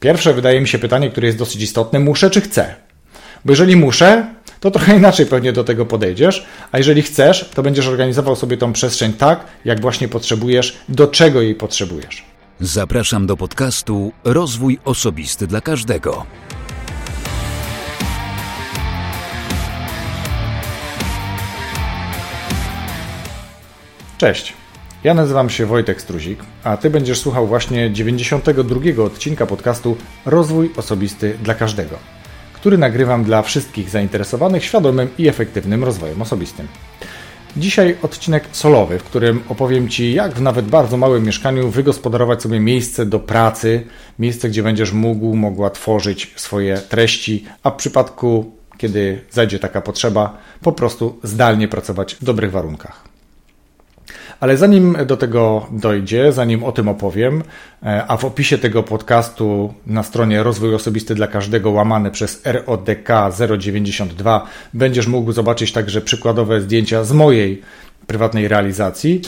Pierwsze wydaje mi się pytanie, które jest dosyć istotne: muszę czy chcę? Bo jeżeli muszę, to trochę inaczej pewnie do tego podejdziesz, a jeżeli chcesz, to będziesz organizował sobie tą przestrzeń tak, jak właśnie potrzebujesz, do czego jej potrzebujesz. Zapraszam do podcastu Rozwój Osobisty dla Każdego. Cześć. Ja nazywam się Wojtek Struzik, a Ty będziesz słuchał właśnie 92 odcinka podcastu Rozwój Osobisty dla Każdego, który nagrywam dla wszystkich zainteresowanych świadomym i efektywnym rozwojem osobistym. Dzisiaj odcinek solowy, w którym opowiem Ci, jak w nawet bardzo małym mieszkaniu wygospodarować sobie miejsce do pracy, miejsce, gdzie będziesz mógł, mogła tworzyć swoje treści, a w przypadku, kiedy zajdzie taka potrzeba, po prostu zdalnie pracować w dobrych warunkach. Ale zanim do tego dojdzie, zanim o tym opowiem, e, a w opisie tego podcastu na stronie Rozwój Osobisty dla Każdego łamane przez RODK 092 będziesz mógł zobaczyć także przykładowe zdjęcia z mojej prywatnej realizacji,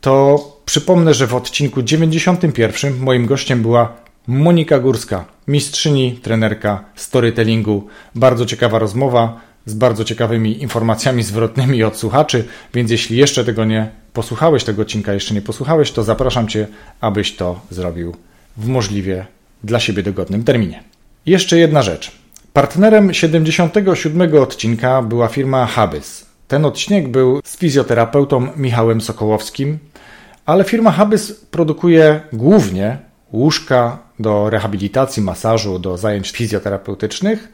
to przypomnę, że w odcinku 91 moim gościem była Monika Górska, mistrzyni, trenerka storytellingu. Bardzo ciekawa rozmowa z bardzo ciekawymi informacjami zwrotnymi od słuchaczy, więc jeśli jeszcze tego nie posłuchałeś, tego odcinka jeszcze nie posłuchałeś, to zapraszam Cię, abyś to zrobił w możliwie dla siebie dogodnym terminie. Jeszcze jedna rzecz. Partnerem 77 odcinka była firma Habys. Ten odcinek był z fizjoterapeutą Michałem Sokołowskim, ale firma Habys produkuje głównie łóżka do rehabilitacji, masażu, do zajęć fizjoterapeutycznych,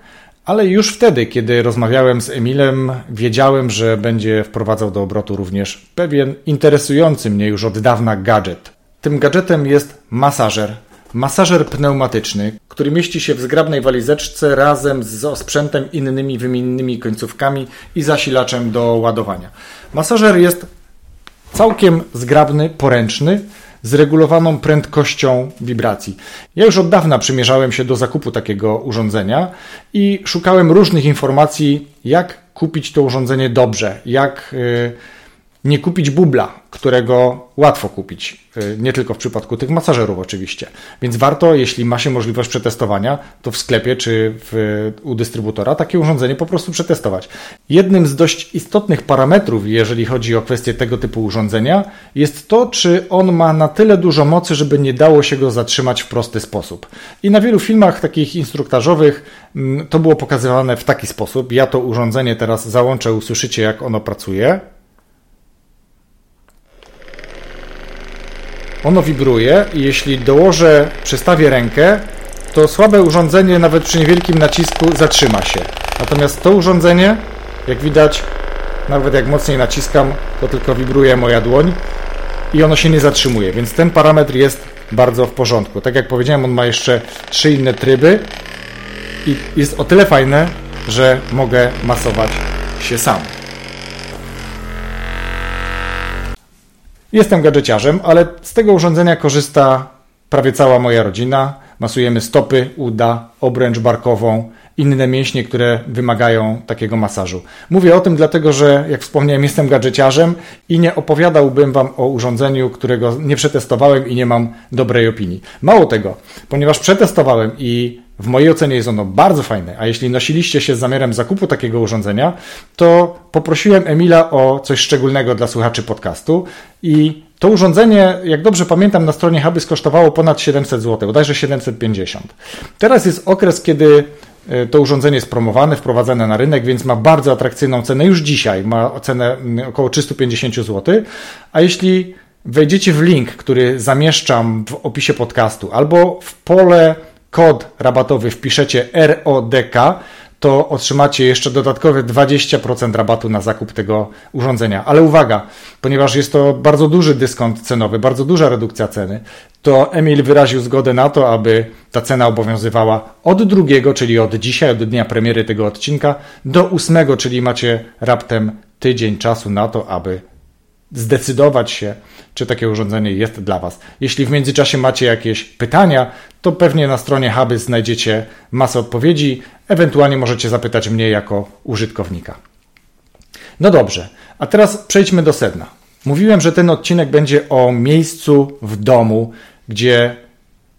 ale już wtedy, kiedy rozmawiałem z Emilem, wiedziałem, że będzie wprowadzał do obrotu również pewien interesujący mnie już od dawna gadżet. Tym gadżetem jest masażer. Masażer pneumatyczny, który mieści się w zgrabnej walizeczce razem z osprzętem, innymi wymiennymi końcówkami i zasilaczem do ładowania. Masażer jest całkiem zgrabny, poręczny, z regulowaną prędkością wibracji. Ja już od dawna przymierzałem się do zakupu takiego urządzenia i szukałem różnych informacji, jak kupić to urządzenie dobrze, jak. Yy, nie kupić bubla, którego łatwo kupić, y, nie tylko w przypadku tych masażerów oczywiście. Więc warto, jeśli ma się możliwość przetestowania, to w sklepie czy w, u dystrybutora takie urządzenie po prostu przetestować. Jednym z dość istotnych parametrów, jeżeli chodzi o kwestię tego typu urządzenia, jest to, czy on ma na tyle dużo mocy, żeby nie dało się go zatrzymać w prosty sposób. I na wielu filmach takich instruktażowych mm, to było pokazywane w taki sposób. Ja to urządzenie teraz załączę, usłyszycie jak ono pracuje. Ono wibruje i jeśli dołożę, przestawię rękę, to słabe urządzenie nawet przy niewielkim nacisku zatrzyma się. Natomiast to urządzenie, jak widać, nawet jak mocniej naciskam, to tylko wibruje moja dłoń i ono się nie zatrzymuje, więc ten parametr jest bardzo w porządku. Tak jak powiedziałem, on ma jeszcze trzy inne tryby i jest o tyle fajne, że mogę masować się sam. Jestem gadżeciarzem, ale z tego urządzenia korzysta prawie cała moja rodzina. Masujemy stopy, uda, obręcz barkową, inne mięśnie, które wymagają takiego masażu. Mówię o tym dlatego, że jak wspomniałem, jestem gadżeciarzem i nie opowiadałbym Wam o urządzeniu, którego nie przetestowałem i nie mam dobrej opinii. Mało tego, ponieważ przetestowałem i w mojej ocenie jest ono bardzo fajne, a jeśli nosiliście się z zamiarem zakupu takiego urządzenia, to poprosiłem Emila o coś szczególnego dla słuchaczy podcastu i to urządzenie, jak dobrze pamiętam, na stronie Hubby kosztowało ponad 700 zł, bodajże 750. Teraz jest okres, kiedy e, to urządzenie jest promowane, wprowadzane na rynek, więc ma bardzo atrakcyjną cenę już dzisiaj. Ma cenę mm, około 350 zł. A jeśli wejdziecie w link, który zamieszczam w opisie podcastu, albo w pole kod rabatowy wpiszecie RODK, to otrzymacie jeszcze dodatkowe 20% rabatu na zakup tego urządzenia. Ale uwaga, ponieważ jest to bardzo duży dyskont cenowy, bardzo duża redukcja ceny, to Emil wyraził zgodę na to, aby ta cena obowiązywała od drugiego, czyli od dzisiaj, od dnia premiery tego odcinka, do ósmego, czyli macie raptem tydzień czasu na to, aby zdecydować się, czy takie urządzenie jest dla Was. Jeśli w międzyczasie macie jakieś pytania, to pewnie na stronie Huby znajdziecie masę odpowiedzi, ewentualnie możecie zapytać mnie jako użytkownika. No dobrze, a teraz przejdźmy do sedna. Mówiłem, że ten odcinek będzie o miejscu w domu, gdzie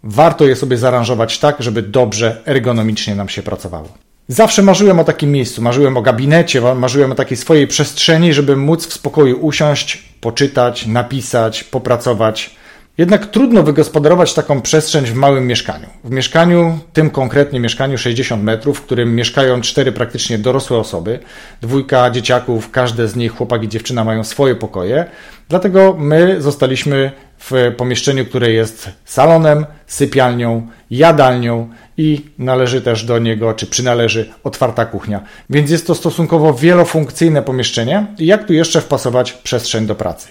warto je sobie zaaranżować tak, żeby dobrze ergonomicznie nam się pracowało. Zawsze marzyłem o takim miejscu, marzyłem o gabinecie, marzyłem o takiej swojej przestrzeni, żeby móc w spokoju usiąść, poczytać, napisać, popracować. Jednak trudno wygospodarować taką przestrzeń w małym mieszkaniu. W mieszkaniu, tym konkretnie mieszkaniu 60 metrów, w którym mieszkają cztery praktycznie dorosłe osoby, dwójka dzieciaków, każde z nich, chłopak i dziewczyna, mają swoje pokoje. Dlatego my zostaliśmy w pomieszczeniu, które jest salonem, sypialnią, jadalnią i należy też do niego, czy przynależy otwarta kuchnia. Więc jest to stosunkowo wielofunkcyjne pomieszczenie. Jak tu jeszcze wpasować przestrzeń do pracy?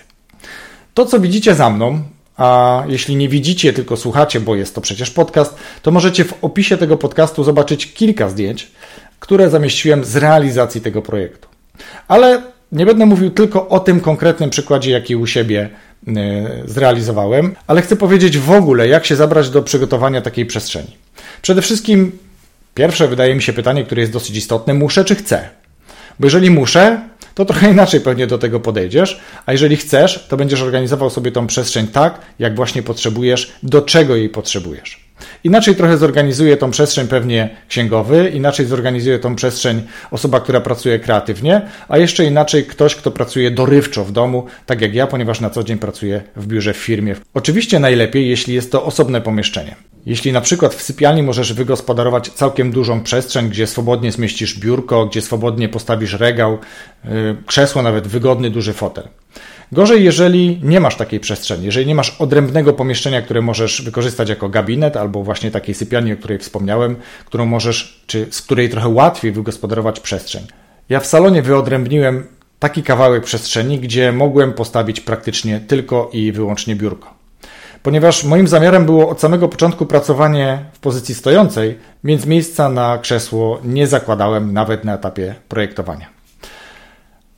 To, co widzicie za mną, a jeśli nie widzicie, tylko słuchacie, bo jest to przecież podcast, to możecie w opisie tego podcastu zobaczyć kilka zdjęć, które zamieściłem z realizacji tego projektu. Ale nie będę mówił tylko o tym konkretnym przykładzie, jaki u siebie y, zrealizowałem, ale chcę powiedzieć w ogóle, jak się zabrać do przygotowania takiej przestrzeni. Przede wszystkim, pierwsze wydaje mi się pytanie, które jest dosyć istotne: muszę czy chcę? Bo jeżeli muszę, to trochę inaczej pewnie do tego podejdziesz, a jeżeli chcesz, to będziesz organizował sobie tą przestrzeń tak, jak właśnie potrzebujesz, do czego jej potrzebujesz. Inaczej trochę zorganizuje tą przestrzeń pewnie księgowy, inaczej zorganizuje tą przestrzeń osoba, która pracuje kreatywnie, a jeszcze inaczej ktoś, kto pracuje dorywczo w domu, tak jak ja, ponieważ na co dzień pracuję w biurze w firmie. Oczywiście najlepiej, jeśli jest to osobne pomieszczenie. Jeśli na przykład w sypialni możesz wygospodarować całkiem dużą przestrzeń, gdzie swobodnie zmieścisz biurko, gdzie swobodnie postawisz regał, y, krzesło, nawet wygodny, duży fotel. Gorzej, jeżeli nie masz takiej przestrzeni, jeżeli nie masz odrębnego pomieszczenia, które możesz wykorzystać jako gabinet, albo właśnie takiej sypialni, o której wspomniałem, którą możesz, czy z której trochę łatwiej wygospodarować przestrzeń. Ja w salonie wyodrębniłem taki kawałek przestrzeni, gdzie mogłem postawić praktycznie tylko i wyłącznie biurko. Ponieważ moim zamiarem było od samego początku pracowanie w pozycji stojącej, więc miejsca na krzesło nie zakładałem nawet na etapie projektowania.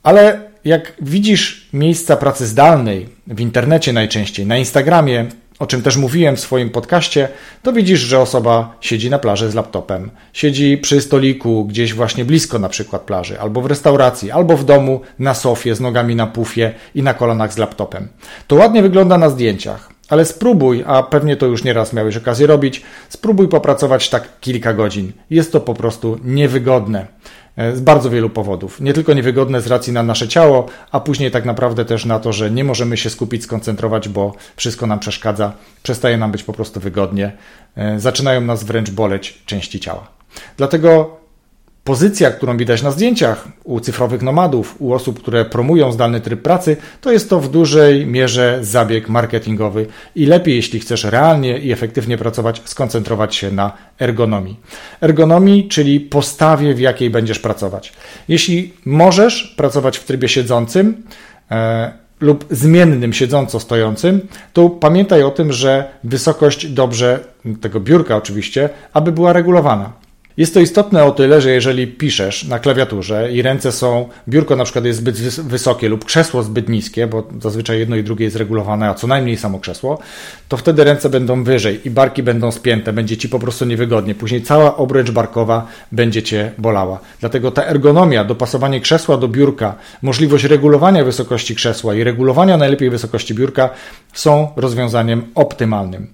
Ale jak widzisz miejsca pracy zdalnej w internecie najczęściej, na Instagramie, o czym też mówiłem w swoim podcaście, to widzisz, że osoba siedzi na plaży z laptopem, siedzi przy stoliku gdzieś właśnie blisko na przykład plaży, albo w restauracji, albo w domu na sofie z nogami na pufie i na kolanach z laptopem. To ładnie wygląda na zdjęciach, ale spróbuj, a pewnie to już nieraz miałeś okazję robić, spróbuj popracować tak kilka godzin. Jest to po prostu niewygodne. E, z bardzo wielu powodów. Nie tylko niewygodne z racji na nasze ciało, a później tak naprawdę też na to, że nie możemy się skupić, skoncentrować, bo wszystko nam przeszkadza, przestaje nam być po prostu wygodnie, e, zaczynają nas wręcz boleć części ciała. Dlatego Pozycja, którą widać na zdjęciach u cyfrowych nomadów, u osób, które promują zdalny tryb pracy, to jest to w dużej mierze zabieg marketingowy i lepiej, jeśli chcesz realnie i efektywnie pracować, skoncentrować się na ergonomii. Ergonomii, czyli postawie, w jakiej będziesz pracować. Jeśli możesz pracować w trybie siedzącym, e, lub zmiennym siedząco stojącym, to pamiętaj o tym, że wysokość dobrze tego biurka oczywiście, aby była regulowana. Jest to istotne o tyle, że jeżeli piszesz na klawiaturze i ręce są, biurko na przykład jest zbyt wysokie lub krzesło zbyt niskie, bo zazwyczaj jedno i drugie jest regulowane, a co najmniej samo krzesło, to wtedy ręce będą wyżej i barki będą spięte, będzie ci po prostu niewygodnie. Później cała obręcz barkowa będzie cię bolała. Dlatego ta ergonomia, dopasowanie krzesła do biurka, możliwość regulowania wysokości krzesła i regulowania najlepiej wysokości biurka są rozwiązaniem optymalnym.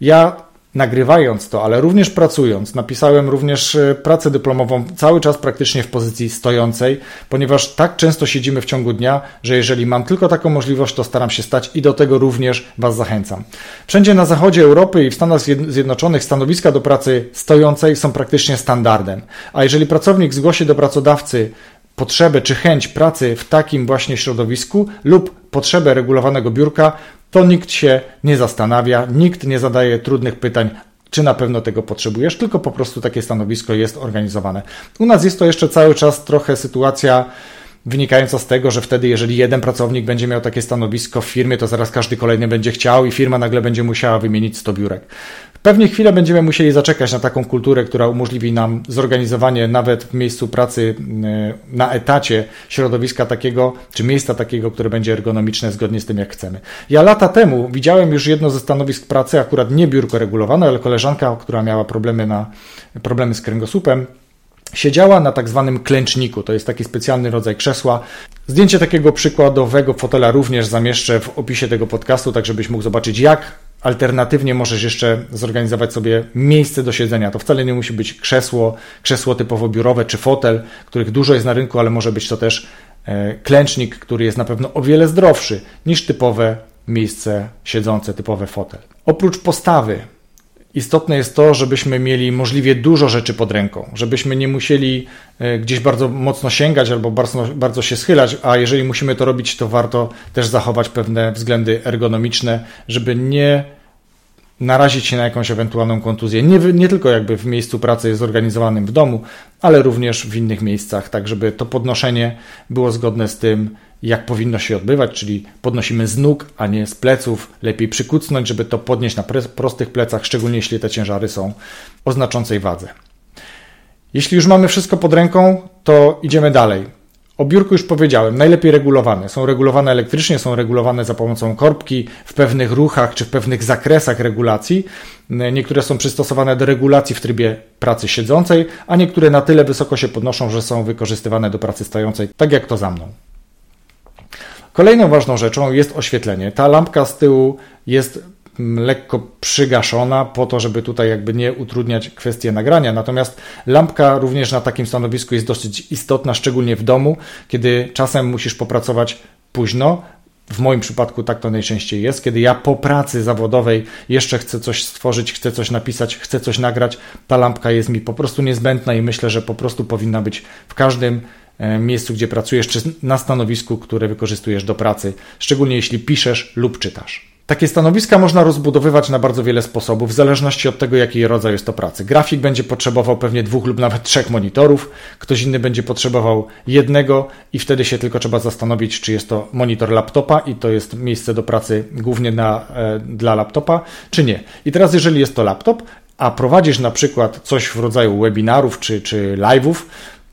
Ja nagrywając to, ale również pracując, napisałem również e, pracę dyplomową cały czas praktycznie w pozycji stojącej, ponieważ tak często siedzimy w ciągu dnia, że jeżeli mam tylko taką możliwość, to staram się stać i do tego również Was zachęcam. Wszędzie na zachodzie Europy i w Stanach Zjednoczonych stanowiska do pracy stojącej są praktycznie standardem, a jeżeli pracownik zgłosi do pracodawcy potrzebę czy chęć pracy w takim właśnie środowisku lub potrzebę regulowanego biurka, to nikt się nie zastanawia, nikt nie zadaje trudnych pytań, czy na pewno tego potrzebujesz, tylko po prostu takie stanowisko jest organizowane. U nas jest to jeszcze cały czas trochę sytuacja wynikająca z tego, że wtedy, jeżeli jeden pracownik będzie miał takie stanowisko w firmie, to zaraz każdy kolejny będzie chciał i firma nagle będzie musiała wymienić 100 biurek. Pewnie chwilę będziemy musieli zaczekać na taką kulturę, która umożliwi nam zorganizowanie nawet w miejscu pracy y, na etacie środowiska takiego, czy miejsca takiego, które będzie ergonomiczne zgodnie z tym, jak chcemy. Ja lata temu widziałem już jedno ze stanowisk pracy, akurat nie biurko regulowane, ale koleżanka, która miała problemy, na, problemy z kręgosłupem, Siedziała na tak zwanym klęczniku, to jest taki specjalny rodzaj krzesła. Zdjęcie takiego przykładowego fotela również zamieszczę w opisie tego podcastu, tak żebyś mógł zobaczyć, jak Alternatywnie możesz jeszcze zorganizować sobie miejsce do siedzenia. To wcale nie musi być krzesło, krzesło typowo biurowe czy fotel, których dużo jest na rynku, ale może być to też e, klęcznik, który jest na pewno o wiele zdrowszy niż typowe miejsce siedzące, typowe fotel. Oprócz postawy, istotne jest to, żebyśmy mieli możliwie dużo rzeczy pod ręką, żebyśmy nie musieli e, gdzieś bardzo mocno sięgać albo bardzo, bardzo się schylać, a jeżeli musimy to robić, to warto też zachować pewne względy ergonomiczne, żeby nie narazić się na jakąś ewentualną kontuzję. Nie, nie tylko jakby w miejscu pracy zorganizowanym w domu, ale również w innych miejscach, tak żeby to podnoszenie było zgodne z tym, jak powinno się odbywać, czyli podnosimy z nóg, a nie z pleców. Lepiej przykucnąć, żeby to podnieść na prostych plecach, szczególnie jeśli te ciężary są o znaczącej wadze. Jeśli już mamy wszystko pod ręką, to idziemy dalej. O biurku już powiedziałem, najlepiej regulowane. Są regulowane elektrycznie, są regulowane za pomocą korbki w pewnych ruchach czy w pewnych zakresach regulacji. Niektóre są przystosowane do regulacji w trybie pracy siedzącej, a niektóre na tyle wysoko się podnoszą, że są wykorzystywane do pracy stojącej, tak jak to za mną. Kolejną ważną rzeczą jest oświetlenie. Ta lampka z tyłu jest mm, lekko przygaszona po to, żeby tutaj jakby nie utrudniać kwestię nagrania. Natomiast lampka również na takim stanowisku jest dosyć istotna, szczególnie w domu, kiedy czasem musisz popracować późno. W moim przypadku tak to najczęściej jest, kiedy ja po pracy zawodowej jeszcze chcę coś stworzyć, chcę coś napisać, chcę coś nagrać, ta lampka jest mi po prostu niezbędna i myślę, że po prostu powinna być w każdym miejscu, gdzie pracujesz, czy na stanowisku, które wykorzystujesz do pracy, szczególnie jeśli piszesz lub czytasz. Takie stanowiska można rozbudowywać na bardzo wiele sposobów, w zależności od tego, jaki rodzaj jest to pracy. Grafik będzie potrzebował pewnie dwóch lub nawet trzech monitorów, ktoś inny będzie potrzebował jednego i wtedy się tylko trzeba zastanowić, czy jest to monitor laptopa i to jest miejsce do pracy głównie na, e, dla laptopa, czy nie. I teraz, jeżeli jest to laptop, a prowadzisz na przykład coś w rodzaju webinarów czy, czy live'ów,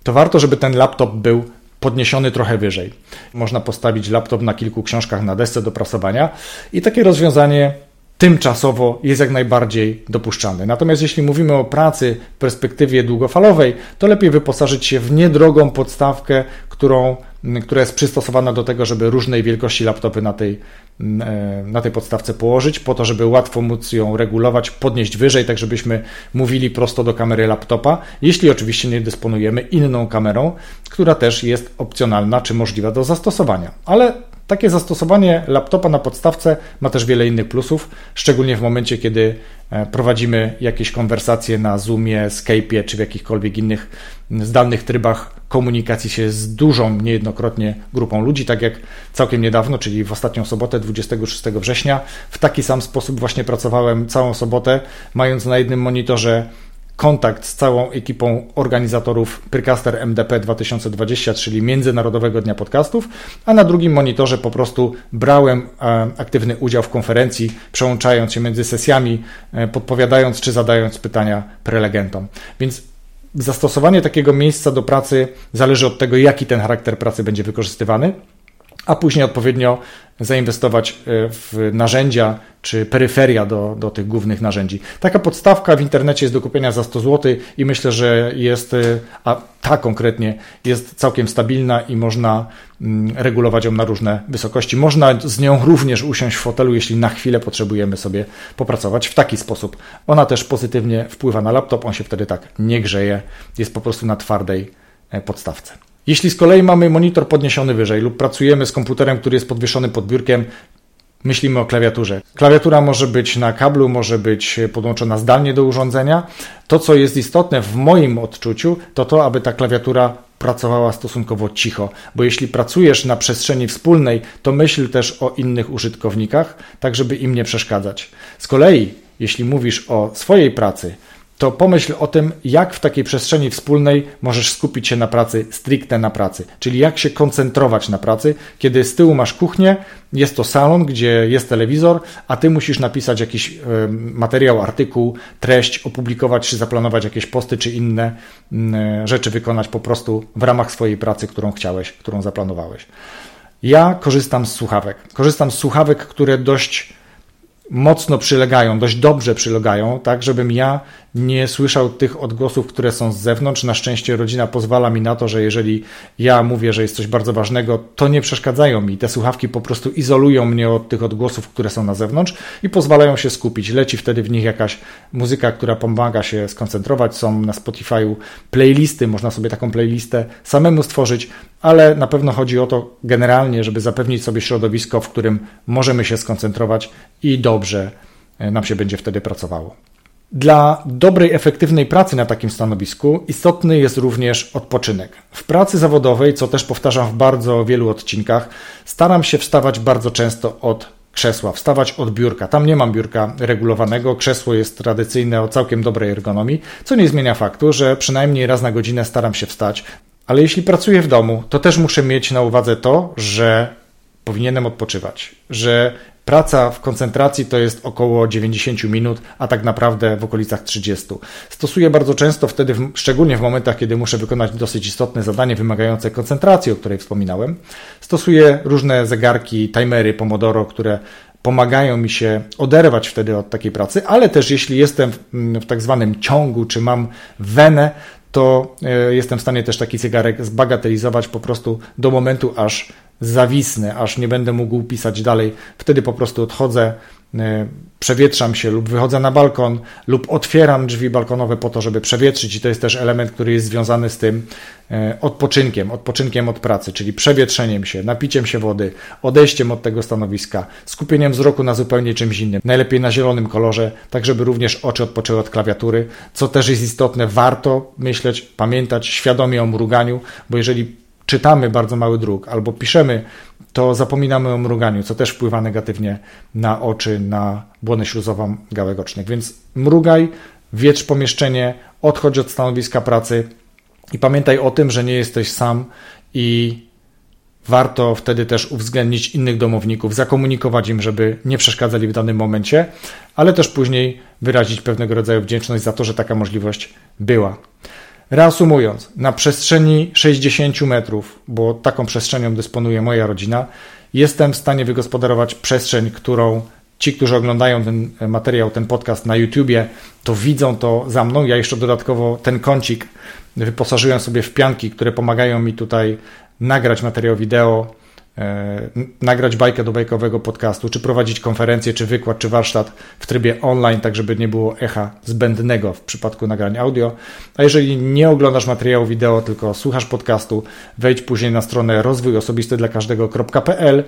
to warto, żeby ten laptop był podniesiony trochę wyżej. Można postawić laptop na kilku książkach na desce do prasowania i takie rozwiązanie tymczasowo jest jak najbardziej dopuszczalne. Natomiast jeśli mówimy o pracy w perspektywie długofalowej, to lepiej wyposażyć się w niedrogą podstawkę, którą, która jest przystosowana do tego, żeby różnej wielkości laptopy na tej, e, na tej podstawce położyć, po to, żeby łatwo móc ją regulować, podnieść wyżej, tak żebyśmy mówili prosto do kamery laptopa, jeśli oczywiście nie dysponujemy inną kamerą, która też jest opcjonalna czy możliwa do zastosowania. Ale takie zastosowanie laptopa na podstawce ma też wiele innych plusów, szczególnie w momencie, kiedy e, prowadzimy jakieś konwersacje na Zoomie, Skype'ie czy w jakichkolwiek innych zdalnych trybach komunikacji się z dużą, niejednokrotnie grupą ludzi, tak jak całkiem niedawno, czyli w ostatnią sobotę, 26 września. W taki sam sposób właśnie pracowałem całą sobotę, mając na jednym monitorze kontakt z całą ekipą organizatorów Pyrcaster MDP 2020, czyli Międzynarodowego Dnia Podcastów, a na drugim monitorze po prostu brałem e, aktywny udział w konferencji, przełączając się między sesjami, e, podpowiadając czy zadając pytania prelegentom. Więc zastosowanie takiego miejsca do pracy zależy od tego, jaki ten charakter pracy będzie wykorzystywany a później odpowiednio zainwestować e, w narzędzia czy peryferia do, do tych głównych narzędzi. Taka podstawka w internecie jest do kupienia za 100 zł i myślę, że jest, e, a ta konkretnie jest całkiem stabilna i można mm, regulować ją na różne wysokości. Można z nią również usiąść w fotelu, jeśli na chwilę potrzebujemy sobie popracować w taki sposób. Ona też pozytywnie wpływa na laptop, on się wtedy tak nie grzeje, jest po prostu na twardej e, podstawce. Jeśli z kolei mamy monitor podniesiony wyżej lub pracujemy z komputerem, który jest podwieszony pod biurkiem, myślimy o klawiaturze. Klawiatura może być na kablu, może być podłączona zdalnie do urządzenia. To, co jest istotne w moim odczuciu, to to, aby ta klawiatura pracowała stosunkowo cicho, bo jeśli pracujesz na przestrzeni wspólnej, to myśl też o innych użytkownikach, tak żeby im nie przeszkadzać. Z kolei, jeśli mówisz o swojej pracy, to pomyśl o tym, jak w takiej przestrzeni wspólnej możesz skupić się na pracy stricte na pracy, czyli jak się koncentrować na pracy, kiedy z tyłu masz kuchnię, jest to salon, gdzie jest telewizor, a ty musisz napisać jakiś materiał, artykuł, treść, opublikować czy zaplanować jakieś posty czy inne mm, rzeczy wykonać po prostu w ramach swojej pracy, którą chciałeś, którą zaplanowałeś. Ja korzystam z słuchawek. Korzystam z słuchawek, które dość mocno przylegają, dość dobrze przylegają, tak, żebym ja nie słyszał tych odgłosów, które są z zewnątrz. Na szczęście rodzina pozwala mi na to, że jeżeli ja mówię, że jest coś bardzo ważnego, to nie przeszkadzają mi. Te słuchawki po prostu izolują mnie od tych odgłosów, które są na zewnątrz i pozwalają się skupić. Leci wtedy w nich jakaś muzyka, która pomaga się skoncentrować. Są na Spotify'u playlisty, można sobie taką playlistę samemu stworzyć, ale na pewno chodzi o to generalnie, żeby zapewnić sobie środowisko, w którym możemy się skoncentrować i dobrze e, nam się będzie wtedy pracowało. Dla dobrej, efektywnej pracy na takim stanowisku istotny jest również odpoczynek. W pracy zawodowej, co też powtarzam w bardzo wielu odcinkach, staram się wstawać bardzo często od krzesła, wstawać od biurka. Tam nie mam biurka regulowanego, krzesło jest tradycyjne o całkiem dobrej ergonomii, co nie zmienia faktu, że przynajmniej raz na godzinę staram się wstać. Ale jeśli pracuję w domu, to też muszę mieć na uwadze to, że powinienem odpoczywać, że Praca w koncentracji to jest około 90 minut, a tak naprawdę w okolicach 30. Stosuję bardzo często wtedy, szczególnie w momentach, kiedy muszę wykonać dosyć istotne zadanie wymagające koncentracji, o której wspominałem. Stosuję różne zegarki, timery Pomodoro, które pomagają mi się oderwać wtedy od takiej pracy, ale też jeśli jestem w, w tak zwanym ciągu, czy mam wenę, to e, jestem w stanie też taki zegarek zbagatelizować po prostu do momentu, aż zawisnę, aż nie będę mógł pisać dalej. Wtedy po prostu odchodzę, e, przewietrzam się lub wychodzę na balkon lub otwieram drzwi balkonowe po to, żeby przewietrzyć i to jest też element, który jest związany z tym e, odpoczynkiem, odpoczynkiem od pracy, czyli przewietrzeniem się, napiciem się wody, odejściem od tego stanowiska, skupieniem wzroku na zupełnie czymś innym, najlepiej na zielonym kolorze, tak żeby również oczy odpoczęły od klawiatury, co też jest istotne, warto myśleć, pamiętać świadomie o mruganiu, bo jeżeli czytamy bardzo mały druk albo piszemy, to zapominamy o mruganiu, co też wpływa negatywnie na oczy, na błonę śluzową gałek ocznych. Więc mrugaj, wietrz pomieszczenie, odchodź od stanowiska pracy i pamiętaj o tym, że nie jesteś sam i warto wtedy też uwzględnić innych domowników, zakomunikować im, żeby nie przeszkadzali w danym momencie, ale też później wyrazić pewnego rodzaju wdzięczność za to, że taka możliwość była. Reasumując, na przestrzeni 60 metrów, bo taką przestrzenią dysponuje moja rodzina, jestem w stanie wygospodarować przestrzeń, którą ci, którzy oglądają ten materiał, ten podcast na YouTubie, to widzą to za mną. Ja jeszcze dodatkowo ten kącik wyposażyłem sobie w pianki, które pomagają mi tutaj nagrać materiał wideo nagrać bajkę do bajkowego podcastu, czy prowadzić konferencję, czy wykład, czy warsztat w trybie online, tak żeby nie było echa zbędnego w przypadku nagrań audio. A jeżeli nie oglądasz materiału wideo, tylko słuchasz podcastu, wejdź później na stronę rozwój osobisty dla każdego.pl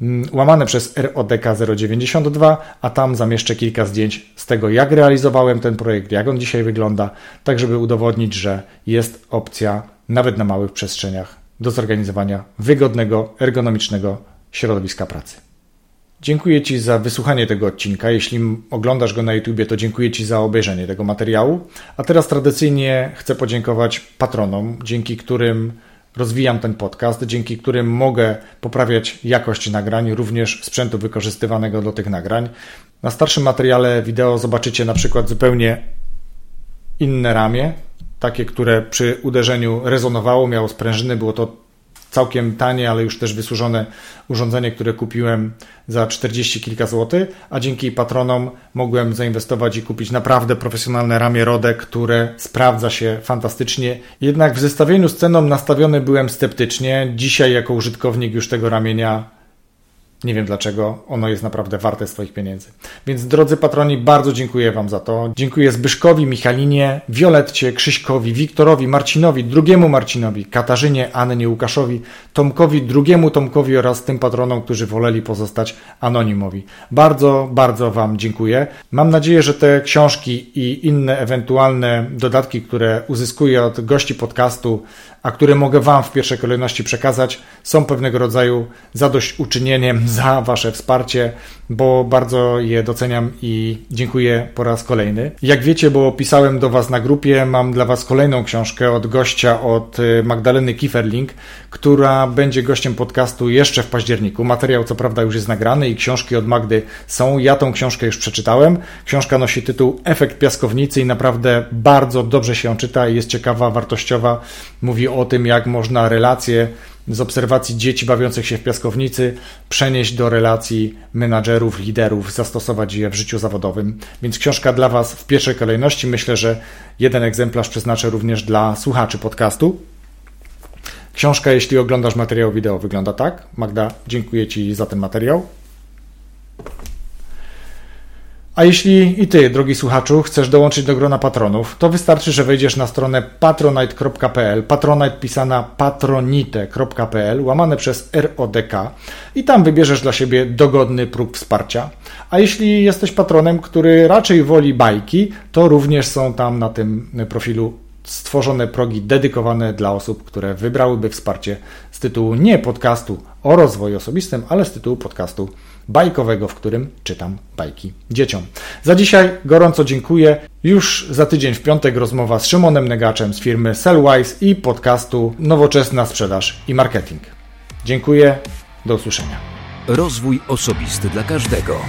mm, łamane przez RODK 092, a tam zamieszczę kilka zdjęć z tego, jak realizowałem ten projekt, jak on dzisiaj wygląda, tak żeby udowodnić, że jest opcja nawet na małych przestrzeniach do zorganizowania wygodnego, ergonomicznego środowiska pracy. Dziękuję Ci za wysłuchanie tego odcinka. Jeśli oglądasz go na YouTube, to dziękuję Ci za obejrzenie tego materiału. A teraz tradycyjnie chcę podziękować patronom, dzięki którym rozwijam ten podcast, dzięki którym mogę poprawiać jakość nagrań, również sprzętu wykorzystywanego do tych nagrań. Na starszym materiale wideo zobaczycie na przykład zupełnie inne ramię, takie, które przy uderzeniu rezonowało, miało sprężyny, było to całkiem tanie, ale już też wysłużone urządzenie, które kupiłem za 40 kilka złotych, a dzięki patronom mogłem zainwestować i kupić naprawdę profesjonalne ramię Rode, które sprawdza się fantastycznie. Jednak w zestawieniu z ceną nastawiony byłem sceptycznie. Dzisiaj jako użytkownik już tego ramienia nie wiem dlaczego, ono jest naprawdę warte swoich pieniędzy. Więc drodzy patroni, bardzo dziękuję Wam za to. Dziękuję Zbyszkowi, Michalinie, Violetcie, Krzyśkowi, Wiktorowi, Marcinowi, drugiemu Marcinowi, Katarzynie, Annie, Łukaszowi, Tomkowi, drugiemu Tomkowi oraz tym patronom, którzy woleli pozostać anonimowi. Bardzo, bardzo Wam dziękuję. Mam nadzieję, że te książki i inne ewentualne dodatki, które uzyskuję od gości podcastu, a które mogę Wam w pierwszej kolejności przekazać, są pewnego rodzaju zadośćuczynieniem za Wasze wsparcie, bo bardzo je doceniam i dziękuję po raz kolejny. Jak wiecie, bo pisałem do Was na grupie, mam dla Was kolejną książkę od gościa, od y, Magdaleny Kieferling, która będzie gościem podcastu jeszcze w październiku. Materiał co prawda już jest nagrany i książki od Magdy są. Ja tą książkę już przeczytałem. Książka nosi tytuł Efekt piaskownicy i naprawdę bardzo dobrze się ją czyta, jest ciekawa, wartościowa. O tym, jak można relacje z obserwacji dzieci bawiących się w piaskownicy przenieść do relacji menadżerów, liderów, zastosować je w życiu zawodowym. Więc książka dla Was w pierwszej kolejności. Myślę, że jeden egzemplarz przeznaczę również dla słuchaczy podcastu. Książka, jeśli oglądasz materiał wideo, wygląda tak. Magda, dziękuję Ci za ten materiał. A jeśli i Ty, drogi słuchaczu, chcesz dołączyć do grona patronów, to wystarczy, że wejdziesz na stronę patronite.pl, patronite pisana patronite.pl, łamane przez RODK i tam wybierzesz dla siebie dogodny próg wsparcia. A jeśli jesteś patronem, który raczej woli bajki, to również są tam na tym profilu stworzone progi dedykowane dla osób, które wybrałyby wsparcie z tytułu nie podcastu o rozwoju osobistym, ale z tytułu podcastu bajkowego, w którym czytam bajki dzieciom. Za dzisiaj gorąco dziękuję. Już za tydzień w piątek rozmowa z Szymonem Negaczem z firmy Sellwise i podcastu Nowoczesna Sprzedaż i Marketing. Dziękuję, do usłyszenia. Rozwój osobisty dla każdego.